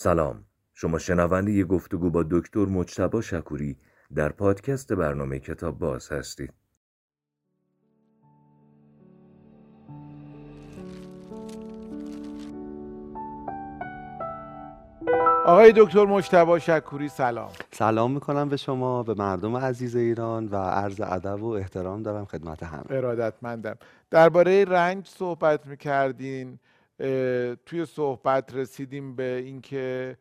سلام. شما شنونده یه گفتگو با دکتر مجتبا شکوری در پادکست برنامه کتاب باز هستید. آقای دکتر مجتبا شکوری سلام. سلام می‌کنم به شما به مردم عزیز ایران و عرض ادب و احترام دارم خدمت همه. ارادتمندم. درباره رنج صحبت می‌کردین. توی صحبت رسیدیم به اینکه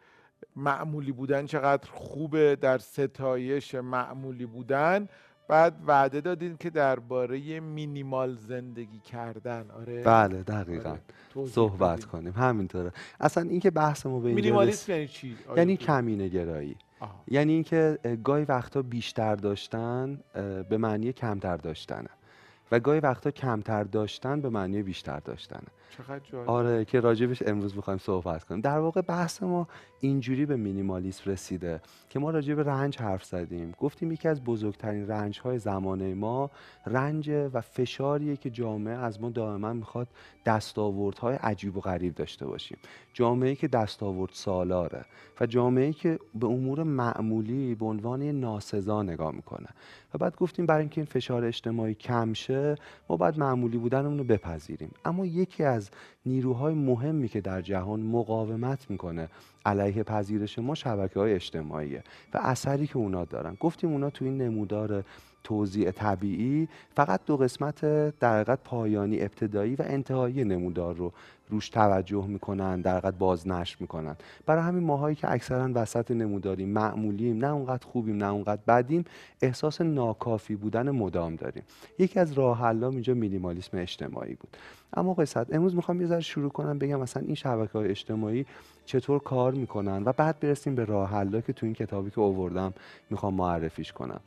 معمولی بودن چقدر خوبه در ستایش معمولی بودن بعد وعده دادین که درباره مینیمال زندگی کردن آره بله دقیقا آره. صحبت بدین. کنیم همینطوره اصلا اینکه بحث ما به مینیمالیسم یعنی چی یعنی؟ کمینه گرایی. یعنی اینکه اه، گاهی وقتا بیشتر داشتن به معنی کمتر داشتنه و گاهی وقتا کمتر داشتن به معنی بیشتر داشتنه چقدر آره که راجبش امروز می‌خوایم صحبت کنیم. در واقع بحث ما اینجوری به مینیمالیسم رسیده که ما راجع به رنج حرف زدیم. گفتیم یکی از بزرگترین رنج های زمانه ما رنج و فشاریه که جامعه از ما دائما می‌خواد دستاوردهای عجیب و غریب داشته باشیم. جامعه که دستاورد سالاره و جامعه که به امور معمولی به عنوان ناسزا نگاه می‌کنه. و بعد گفتیم برای اینکه این فشار اجتماعی کم شه ما باید معمولی بودنمون رو بپذیریم. اما یکی نیروهای مهمی که در جهان مقاومت می‌کنه علیه پذیرش ما شبکه های اجتماعیه و اثری که اونا دارن. گفتیم اونا تو این نمودار توزیع طبیعی فقط دو قسمت در حقیقت پایانی ابتدایی و انتهایی نمودار رو روش توجه می‌کنن در حقیقت بازنشر می‌کنن. برای همین ماهایی که اکثرا وسط نموداریم معمولیم نه اونقدر خوبیم نه اونقدر بدیم احساس ناکافی بودن مدام داریم. یکی از راه حلام اینجا مینیمالیسم اجتماعی بود. اما قصت امروز می‌خوام یه ذره شروع کنم بگم مثلا این شبکه های اجتماعی چطور کار می‌کنن و بعد برسیم به راه که تو این کتابی که آوردم می‌خوام معرفیش کنم.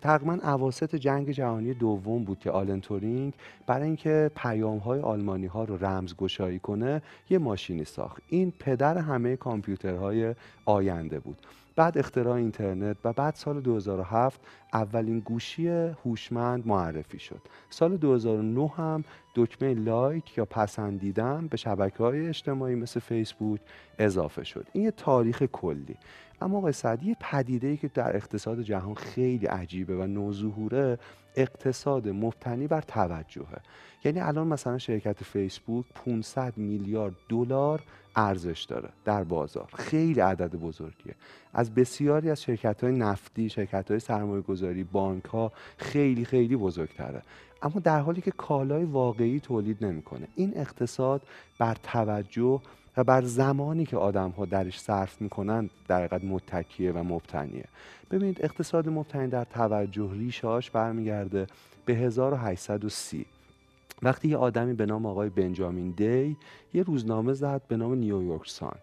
تقریبا اواسط جنگ جهانی دوم بود که آلن تورینگ برای اینکه پیام های آلمانی ها رو رمزگشایی کنه یه ماشینی ساخت. این پدر همه کامپیوترهای آینده بود. بعد اختراع اینترنت و بعد سال 2007 اولین گوشی هوشمند معرفی شد. سال 2009 هم دکمه لایک یا پسندیدن به شبکه های اجتماعی مثل فیسبوک اضافه شد. این یه تاریخ کلی. اما آقای سعدی یه پدیده ای که در اقتصاد جهان خیلی عجیبه و نوظهوره اقتصاد مبتنی بر توجهه. یعنی الان مثلا شرکت فیسبوک 500 میلیارد دلار ارزش داره در بازار. خیلی عدد بزرگیه. از بسیاری از شرکت های نفتی شرکت های سرمایه گذاری بانک ها خیلی خیلی بزرگتره. اما در حالی که کالای واقعی تولید نمی‌کنه این اقتصاد بر توجه و بر زمانی که آدم ها درش صرف می‌کنن در حقیقت متکیه و مبتنیه. ببینید اقتصاد مبتنی در توجه ریشهاش برمیگرده به 1830 وقتی یه آدمی به نام آقای بنجامین دی یه روزنامه زد به نام نیویورک سان.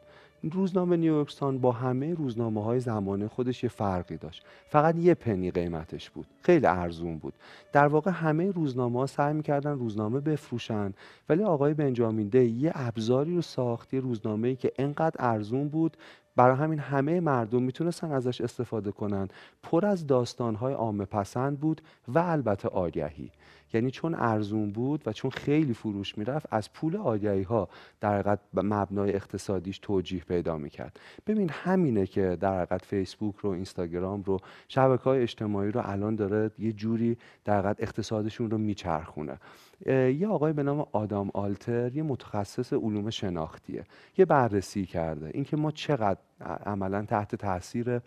روزنامه نیویورک سان با همه روزنامه های زمانه خودش یه فرقی داشت. فقط یه پنی قیمتش بود. خیلی ارزون بود. در واقع همه روزنامه ها سعی می‌کردن روزنامه بفروشن ولی آقای بنجامین دی یه ابزاری رو ساخت یه روزنامه که انقدر ارزون بود. برای همین همه مردم می‌تونستن ازش استفاده کنن. پر از داستانهای عامه پسند بود و البته آگهی. یعنی چون ارزون بود و چون خیلی فروش می‌رفت از پول آگهی ها در حقیقت مبنای اقتصادیش توجیه پیدا می‌کرد. ببین همینه که در حقیقت فیسبوک رو اینستاگرام رو شبکه های اجتماعی رو الان داره یه جوری در حقیقت اقتصادشون رو میچرخونه. یه آقای به نام آدام آلتر یه متخصص علوم شناختیه. یه بررسی کرده. اینکه ما چقدر عملا تحت تاثیر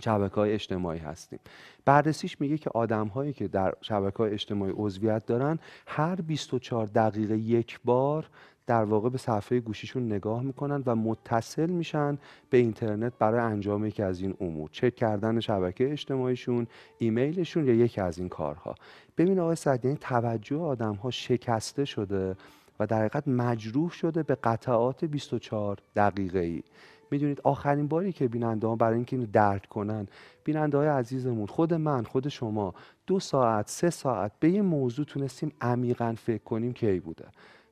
شبکه های اجتماعی هستیم. بررسیش میگه که آدم هایی که در شبکه های اجتماعی عضویت دارن هر 24 دقیقه یک بار در واقع به صفحه گوشیشون نگاه می‌کنن و متصل میشن به اینترنت برای انجام یکی از این امور. چک کردن شبکه اجتماعیشون ایمیلشون یا یکی از این کارها. ببین آقای سعدی یعنی توجه آدم ها شکسته شده و در حقیقت مجروح شده به قطعات 24 دقیقه ای می‌دونید آخرین باری که بیننده ها برای اینکه اینو درک کنن بیننده های عزیزمون خود من خود شما دو ساعت سه ساعت به یه موضوع تونستیم عمیقا فکر کنیم کی بوده.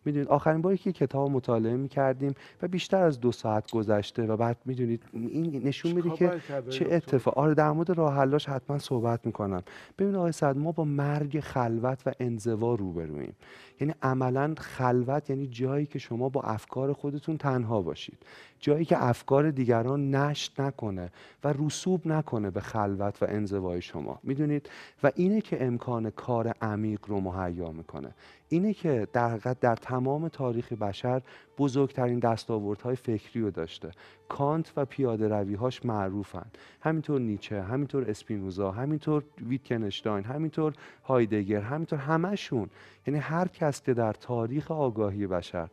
می‌دونید آخرین باری که کتاب مطالعه می‌کردیم و بیشتر از دو ساعت گذشته و بعد می‌دونید این نشون میده که چه؟ اتفاق. آره در مورد راه حلاش حتما صحبت می‌کنم. ببین آقای سعد ما با مرگ خلوت و انزوا روبرویم یعنی عملا خلوت یعنی جایی که شما با افکار خودتون تنها باشید. جایی که افکار دیگران نشت نکنه و رسوب نکنه به خلوت و انزوای شما. می‌دونید؟ و اینه که امکان کار عمیق رو مهیا می‌کنه. اینه که در در تمام تاریخ بشر بزرگترین دستاوردهای فکری رو داشته. کانت و پیاده رویهاش معروفن. همینطور نیچه همینطور اسپینوزا همینطور ویتکنشتاین همینطور هایدگر همینطور همشون یعنی هر کس که در تاریخ آگاهی بشر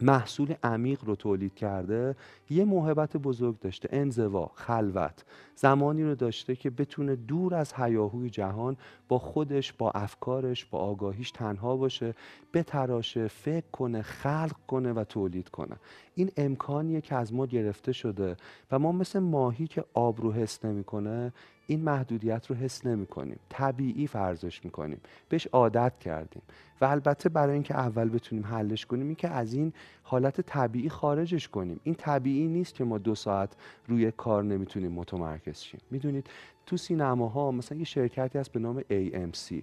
محصول عمیق رو تولید کرده یه موهبت بزرگ داشته. انزوا خلوت زمانی رو داشته که بتونه دور از هیاهوی جهان با خودش با افکارش با آگاهیش تنها باشه بتراشه فکر کنه خلق کنه و تولید کنه. این امکانیه که از ما گرفته شده و ما مثل ماهی که آب رو حس نمی‌کنه این محدودیت رو حس نمی کنیم طبیعی فرضش می کنیم بهش عادت کردیم. و البته برای اینکه اول بتونیم حلش کنیم این که از این حالت طبیعی خارجش کنیم. این طبیعی نیست که ما دو ساعت روی کار نمی‌تونیم متمرکز شیم. می‌دونید تو سینماها مثلا یه شرکتی هست به نام AMC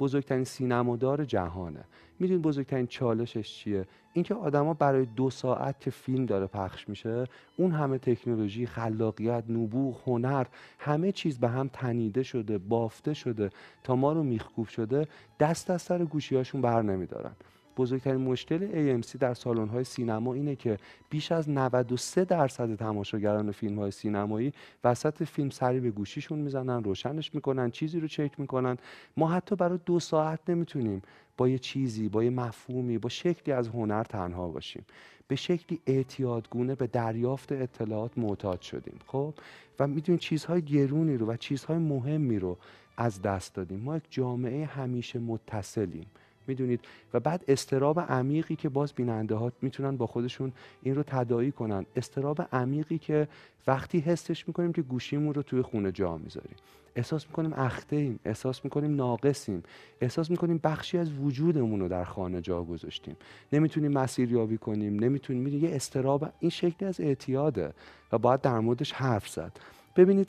بزرگترین سینمادار جهانه. می‌دونید بزرگترین چالشش چیه؟ اینکه آدما برای دو ساعت که فیلم داره پخش میشه اون همه تکنولوژی خلاقیت نبوغ هنر همه چیز به هم تنیده شده بافته شده تا ما رو میخکوب شده دست از سر گوشیاشون بر نمیدارن. بزرگترین مشکل AMC در های سینما اینه که بیش از 93 درصد تماشاگران فیلم های سینمایی وسط فیلم سری به گوشیشون می‌زنن روشنش می‌کنن چیزی رو چک می‌کنن. ما حتی برای دو ساعت نمی‌تونیم با یه چیزی با یه مفهومی با شکلی از هنر تنها باشیم. به شکلی اعتیادگونه به دریافت اطلاعات معتاد شدیم خب؟ و می‌دونیم چیزهای گرونی رو و چیزهای مهمی رو از دست دادیم. ما یک جامعه همیشه متصلیم. می‌دونید. و بعد استراب عمیقی که باز بیننده ها می‌تونن با خودشون این رو تدایی کنن. استراب عمیقی که وقتی حسش می‌کنیم که گوشیمون رو توی خونه جا می‌ذاریم. احساس می‌کنیم اخته ایم احساس می‌کنیم ناقصیم. احساس می‌کنیم بخشی از وجودمون رو در خانه جا گذاشتیم. نمی‌تونیم مسیریابی کنیم نمی‌تونیم یه استراب این شکلی از اعتیاده و باید در موردش حرف زد. ببینید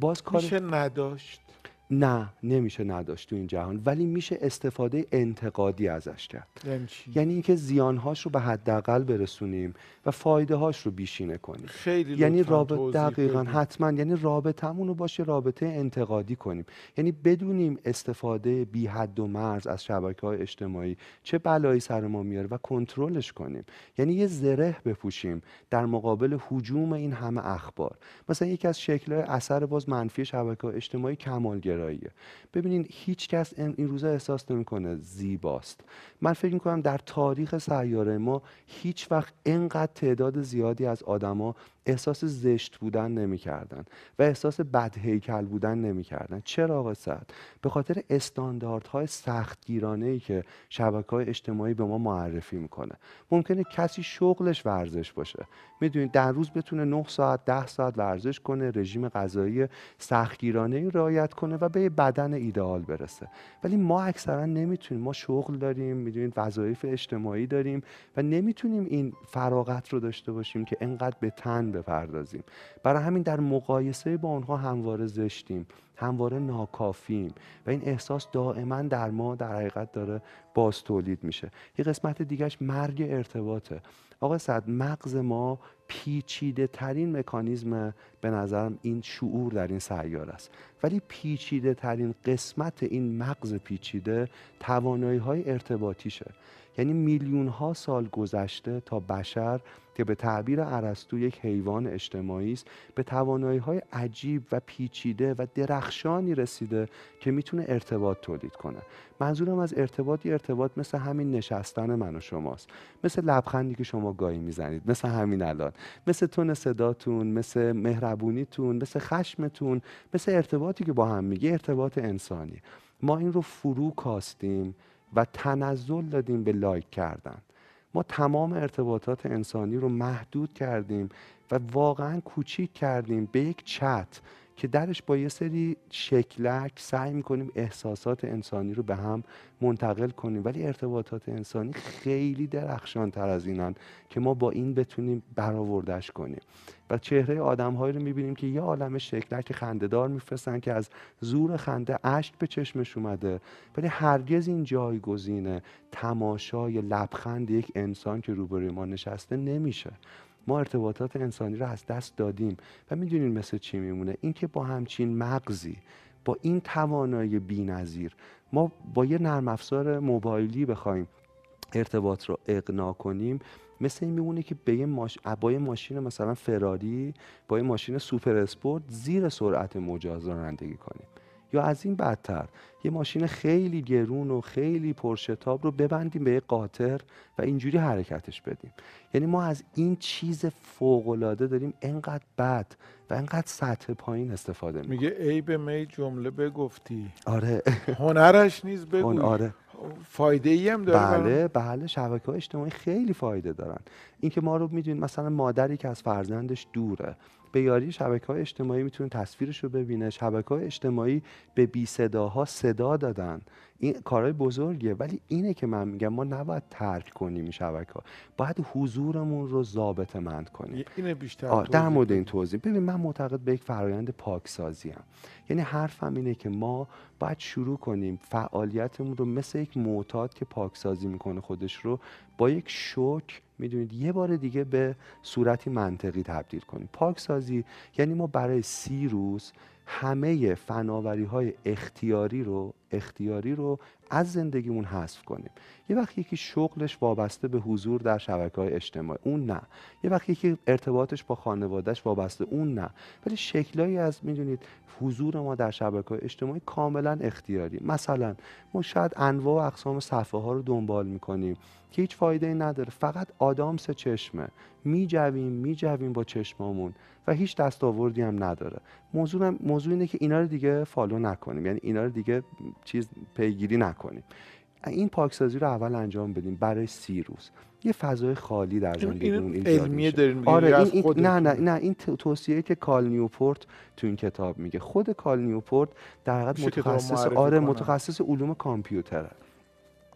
باز کار میشه نداشت؟ نه نمیشه نداشت تو این جهان ولی میشه استفاده انتقادی ازش کرد. یعنی, یعنی اینکه زیانهاش رو به حداقل برسونیم و فایده هاش رو بیشینه کنیم. خیلی یعنی رابطه دقیقا حتما. یعنی رابطمون رو باشه رابطه انتقادی کنیم. یعنی بدونیم استفاده بی حد و مرز از شبکه های اجتماعی چه بلایی سر ما میاره و کنترلش کنیم. یعنی یه زره بپوشیم در مقابل حجوم این همه اخبار. مثلا یکی از شکل اثر باز منفی شبکه های اجتماعی کمال گراییه ببینین هیچ کس این روزا احساس نمی‌کنه زیباست. من فکر می‌کنم در تاریخ سیاره ما هیچ وقت اینقدر تعداد زیادی از آدما احساس زشت بودن نمی‌کردن و احساس بدهیکل بودن نمی‌کردن. چرا آقا سعد؟ به خاطر استانداردهای سختگیرانه ای که شبکه های اجتماعی به ما معرفی می‌کنه. ممکنه کسی شغلش ورزش باشه. می‌دونید در روز بتونه 9 ساعت 10 ساعت ورزش کنه رژیم غذایی سختگیرانه ای رعایت کنه و به بدن ایدئال برسه. ولی ما اکثرا نمی‌تونیم. ما شغل داریم می‌دونید وظایف اجتماعی داریم و نمی‌تونیم این فراغت رو داشته باشیم که انقدر به تن بپردازیم. برای همین در مقایسه با آنها همواره زشتیم. همواره ناکافیم. و این احساس دائما در ما در حقیقت داره باز تولید میشه. یه قسمت دیگهش مرگ ارتباطه. آقا صد مغز ما پیچیده ترین مکانیزم به نظرم این شعور در این سیار است. ولی پیچیده ترین قسمت این مغز پیچیده توانایی های ارتباطیشه. یعنی میلیون ها سال گذشته تا بشر که به تعبیر ارسطو یک حیوان اجتماعی است به توانایی های عجیب و پیچیده و درخشانی رسیده که می‌تونه ارتباط تولید کنه. منظورم از ارتباطی ارتباط مثل همین نشستن من و شماست. مثل لبخندی که شما گاهی می‌زنید مثل همین الان. مثل تون صداتون مثل مهربونیتون مثل خشمتون مثل ارتباطی که با هم میگه ارتباط انسانی. ما این رو فرو کاستیم و تنزل دادیم به لایک کردن. ما تمام ارتباطات انسانی رو محدود کردیم و واقعا کوچیک کردیم به یک چت. که درش با یه سری شکلک سعی می‌کنیم احساسات انسانی رو به هم منتقل کنیم. ولی ارتباطات انسانی خیلی درخشان تر از اینن که ما با این بتونیم برآوردش کنیم. و چهره آدم هایی رو می‌بینیم که یه عالم شکلک خندهدار میفرستن که از زور خنده اشک به چشمش اومده. ولی هرگز این جایگزین تماشای لبخند یک انسان که روبروی ما نشسته نمیشه. ما ارتباطات انسانی رو از دست دادیم. و می‌دونین مثل چی میمونه؟ اینکه با همچین مغزی با این توانایی بی‌نظیر ما با یه نرم افزار موبایلی بخوایم ارتباط رو اقنا کنیم مثل این میمونه که به یه ماش... با یه ماشین مثلا فراری با یه ماشین سوپر اسپورت زیر سرعت مجاز رانندگی کنیم. یا از این بدتر یه ماشین خیلی گرون و خیلی پرشتاب رو ببندیم به یه قاطر و اینجوری حرکتش بدیم. یعنی ما از این چیز فوقالعاده داریم انقدر بد و انقدر سطح پایین استفاده می‌کنیم. میگه ای به می جمله بگفتی. آره. هنرش نیز بگو آره. فایده ای هم داره؟ بله بله شبکه های اجتماعی خیلی فایده دارن. اینکه ما رو می‌دونید مثلا مادری که از فرزندش دوره به یاری شبکه های اجتماعی می‌تونه تصویرش رو ببینه. شبکه های اجتماعی به بی صداها صدا دادن. این کارهای بزرگیه. ولی اینه که من میگم ما نباید ترک کنیم این شبکه ها باید حضورمون رو ضابطه مند کنیم اینه بیشتر آه، در مورد. این توضیح. ببین من معتقد به یک فرایند پاکسازی هم یعنی حرفم اینه که ما باید شروع کنیم فعالیتمون رو مثل یک معتاد که پاکسازی می‌کنه خودش رو با یک شوک می‌دونید یه بار دیگه به صورتی منطقی تبدیل کنیم. پاکسازی یعنی ما برای سی روز همه فناوری های اختیاری رو اختیاری رو از زندگیمون حذف کنیم. یه وقت یکی شغلش وابسته به حضور در شبکه های اجتماعی اون نه. یه وقت یکی ارتباطش با خانوادهش وابسته اون نه. ولی شکلایی از می‌دونید حضور ما در شبکه های اجتماعی کاملا اختیاری. مثلا ما شاید انواع و اقسام صفحه ها رو دنبال می‌کنیم که هیچ فایده ای نداره. فقط آدامس چشمه. میجویم میجویم با چشمامون و هیچ دستاوردی هم نداره موضوع, موضوع اینه که اینا رو دیگه follow نکنیم یعنی اینا رو دیگه چیز پیگیری نکنیم این پاکسازی رو اول انجام بدیم برای سی روز یه فضای خالی در زندگیمون این ایجاد علمیه. دارین آره این, این نه؟ نه نه این تو- توصیه که کال نیوپورت تو این کتاب میگه خود کال نیوپورت در حقیقت متخصص آره؟ متخصص علوم کامپیوتره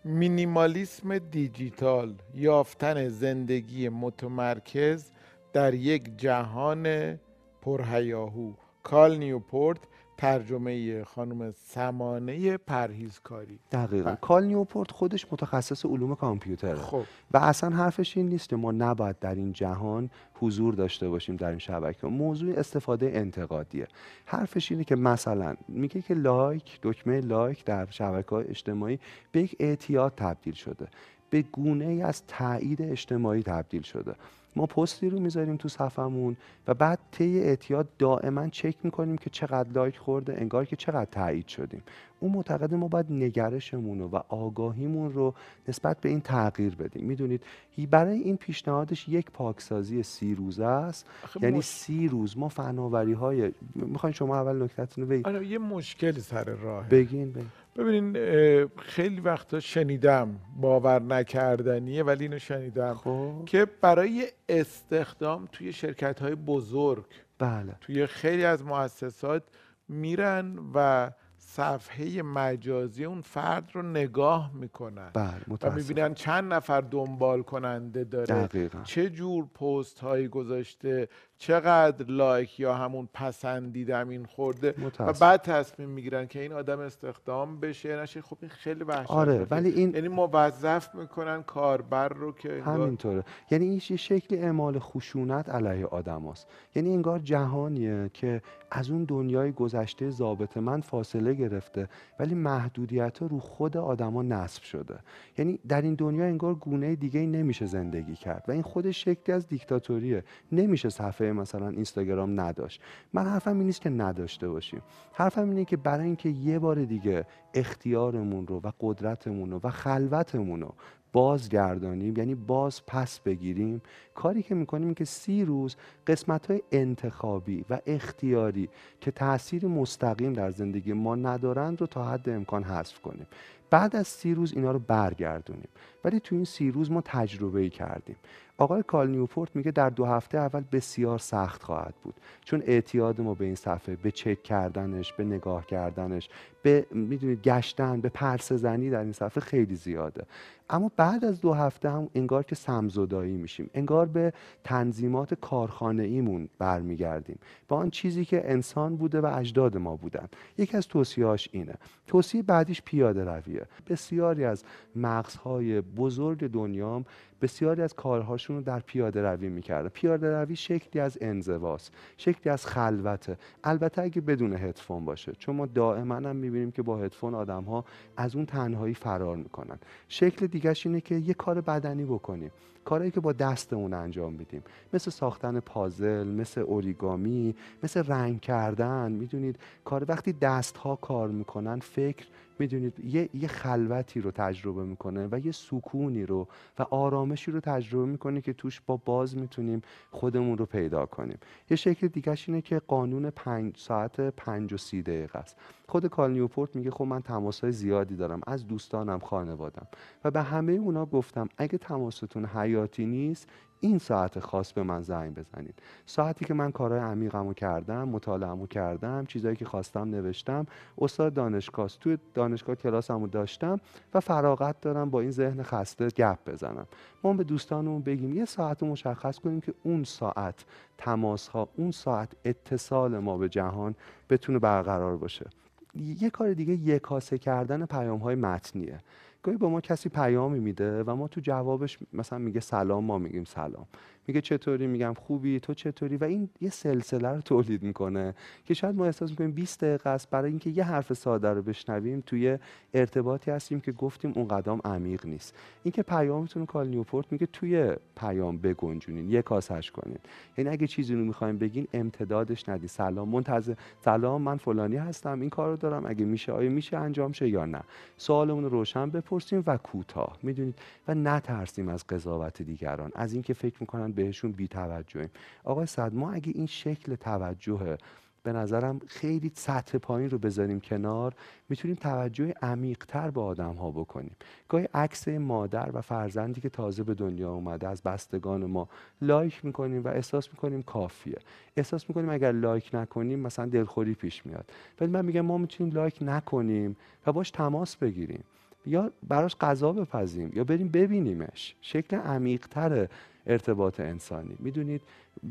مینیمالیسم دیجیتال یافتن زندگی متمرکز در یک جهان پرهیاهو. کال نیوپورت ترجمه خانم سمانه پرهیزکاری. دقیقا. بله. کال نیوپورت خودش متخصص علوم کامپیوتره. خب. و اصلا حرفش این نیست که ما نباید در این جهان حضور داشته باشیم در این شبکه. موضوع استفاده انتقادیه. حرفش اینه که مثلا میگه که لایک دکمه لایک در شبکه های اجتماعی به یک اعتیاد تبدیل شده. به گونه ای از تایید اجتماعی تبدیل شده. ما پستی رو می‌ذاریم تو صفمون و بعد طی اعتیاد دائما چک می‌کنیم که چقدر لایک خورده انگار که چقدر تایید شدیم. اون معتقد ما باید نگرشمون رو و آگاهیمون رو نسبت به این تغییر بدیم. می‌دونید برای این پیشنهادش یک پاکسازی سی روزه است. یعنی مش- سی روز ما فناوری های می‌خواین شما اول نکتتون رو بگید. آره یه مشکلی سر راه بگین بگین. ببینین خیلی وقتا شنیدم باور نکردنیه ولی اینو شنیدم خب. که برای استخدام توی شرکت های بزرگ بله. توی خیلی از مؤسسات میرن و صفحه مجازی اون فرد رو نگاه می‌کنن بله و می‌بینن چند نفر دنبال کننده داره دقیقا. چه جور پست هایی گذاشته چقدر لایک یا همون پسندیدم این خورده و متاسفم. بعد تصمیم می‌گیرن که این آدم استخدام بشه نشه. خب این خیلی وحشتناکه. آره ولی این یعنی موظف می‌کنن کاربر رو که انگار- همینطوره. یعنی این یه شکل اعمال خشونت علیه آدم هست. یعنی انگار جهانیه که از اون دنیای گذشته ضابط من فاصله گرفته ولی محدودیت ها رو خود آدما نصب شده. یعنی در این دنیا انگار گونه دیگه ای نمیشه زندگی کرد و این خودش شکلی از دیکتاتوریه. نمیشه صفحه مثلا اینستاگرام نداشت. من حرفم این نیست که نداشته باشیم. حرفم اینه که برای اینکه یه بار دیگه اختیارمون رو و قدرتمون رو و خلوتمون رو بازگردانیم یعنی باز پس بگیریم کاری که می‌کنیم که سی روز قسمت های انتخابی و اختیاری که تأثیر مستقیم در زندگی ما ندارند رو تا حد امکان حذف کنیم. بعد از سی روز اینا رو برگردونیم. ولی تو این سی روز ما تجربه ای کردیم. آقای کال نیوپورت میگه در دو هفته اول بسیار سخت خواهد بود. چون اعتیاد ما به این صفحه به چک کردنش به نگاه کردنش به می‌دونید گشتن به پرسه زنی در این صفحه خیلی زیاده. اما بعد از دو هفته هم انگار که سمزدایی میشیم. انگار به تنظیمات کارخانه ایمون برمیگردیم. به آن چیزی که انسان بوده و اجداد ما بودن. یکی از توصیهاش اینه. توصیه بعدیش پیاده رویه. بسیاری از مغزهای بزرگ دنیام بسیاری از کارهاشون رو در پیاده روی می‌کرده. پیاده روی شکلی از انزواست شکلی از خلوته. البته اگه بدون هدفون باشه چون ما دائما هم می‌بینیم که با هدفون آدم ها از اون تنهایی فرار می‌کنن. شکل دیگهش اینه که یه کار بدنی بکنیم. کارهایی که با دستمون انجام بدیم مثل ساختن پازل مثل اوریگامی مثل رنگ کردن. می‌دونید کار وقتی دست ها کار می‌کنن فکر می‌دونید یه،, یه خلوتی رو تجربه می‌کنه و یه سکونی رو و آرامشی رو تجربه می‌کنه که توش با باز می‌تونیم خودمون رو پیدا کنیم. یه شکل دیگهش اینه که قانون پنج ساعت پنج و سی دقیقه است. خود کال نیوپورت میگه خب من تماسهای زیادی دارم از دوستانم خانوادم. و به همه اونا گفتم اگه تماستون حیاتی نیست این ساعت خاص به من زنگ بزنید. ساعتی که من کارهای عمیقمو کردم مطالعهمو کردم چیزایی که خواستم نوشتم استاد دانشگاه توی دانشگاه کلاسمو داشتم و فراغت دارم با این ذهن خسته گپ بزنم. ما به دوستانمون بگیم یه ساعت رو مشخص کنیم که اون ساعت تماس ها اون ساعت اتصال ما به جهان بتونه برقرار باشه. یه کار دیگه یکاسه کردن پیام های متنیه. گاهی با ما کسی پیامی میده و ما تو جوابش مثلا میگه سلام ما میگیم سلام. میگه چطوری؟ میگم خوبی. تو چطوری؟ و این یه سلسله رو تولید می‌کنه که شاید ما احساس می‌کنیم 20 دقیقه است برای اینکه یه حرف ساده رو بشنویم. توی ارتباطی هستیم که گفتیم اون قدم عمیق نیست. اینکه پیامتون کال نیوپورت میگه توی پیام بگنجونین یه کاسش کنین. یعنی اگه چیزی رو می‌خوایم بگین امتدادش ندی سلام منتظر سلام من فلانی هستم این کارو دارم. اگه میشه آیا میشه انجام شه یا نه؟ سوالمون رو روشن بپرسیم و کوتاه. می‌دونید؟ و نترسیم از قضاوت دیگران. از اینکه فکر می‌کنن بهشون بی توجهیم آقای صد ما اگه این شکل توجه به نظرم خیلی سطح پایین رو بذاریم کنار می‌تونیم توجه عمیقتر به آدم ها بکنیم. گاهی عکس مادر و فرزندی که تازه به دنیا اومده از بستگان ما لایک می‌کنیم و احساس می‌کنیم کافیه. احساس می‌کنیم اگر لایک نکنیم مثلا دلخوری پیش میاد. ولی من میگم ما می‌تونیم لایک نکنیم و باش تماس بگیریم. یا براش غذا بپزیم یا بریم ببینیمش. شکل عمیقتر ارتباط انسانی. می‌دونید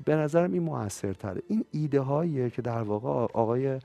به نظرم این موثرتره. این ایده هاییه که در واقع آقای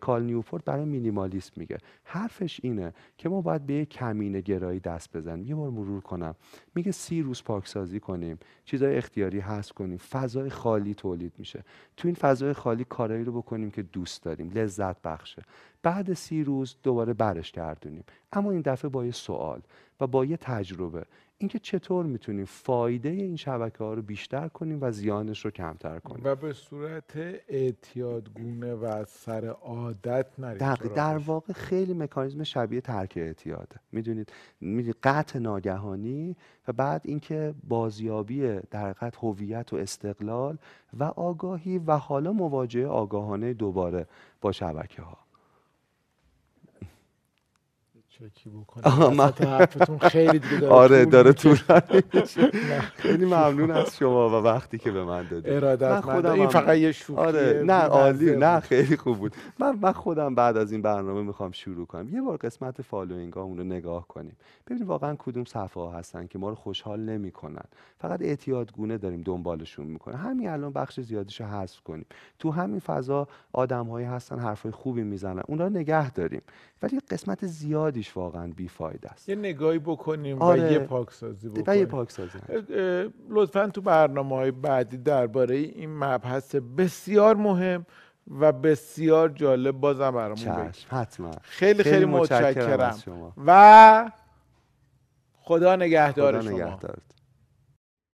کال نیوپورت برای مینیمالیسم میگه. حرفش اینه که ما باید به کمینه گرایی دست بزنیم. یه بار مرور کنم. میگه سی روز پاکسازی کنیم چیزای اختیاری هست کنیم فضای خالی تولید میشه. تو این فضای خالی کارایی رو بکنیم که دوست داریم لذت بخشه. بعد سی روز دوباره برش گردونیم. اما این دفعه با یه سوال و با یه تجربه. اینکه چطور می‌تونیم فایده این شبکه ها رو بیشتر کنیم و زیانش رو کمتر کنیم. و به صورت اعتیادگونه و سر عادت نریم در واقع خیلی مکانیزم شبیه ترک اعتیاده. می‌دونید می‌دونید قطع ناگهانی و بعد اینکه بازیابی در قطع هویت و استقلال و آگاهی و حالا مواجهه آگاهانه دوباره با شبکه ها چکی بکنم خیلی دیگه داره آره داره طول خیلی ممنون از شما و وقتی که به من دادید. ارادت خودم این فقط یه شوخیه آره نه عالی نه خیلی خوب بود. من من خودم بعد از این برنامه می‌خوام شروع کنم. یه بار قسمت following رو نگاه کنیم. ببینیم واقعا کدوم صفحه ها هستن که ما رو خوشحال نمی‌کنن. فقط اعتیادگونه داریم دنبالشون می‌کنه همین الان بخش زیادیش رو حذف کنیم. تو همین فضا آدمهایی هستن حرفای خوبی می‌زنن. اونا نگه داریم. ولی قسمت زیادیش واقعا بیفایده است. یه نگاهی بکنیم آره. و یه پاکسازی بکنیم و یه پاکسازی. لطفا تو برنامه های بعدی درباره این مبحث بسیار مهم و بسیار جالب بازم برامون چشم حتما. خیلی خیلی, خیلی متشکرم و خدا نگهدار خدا شما.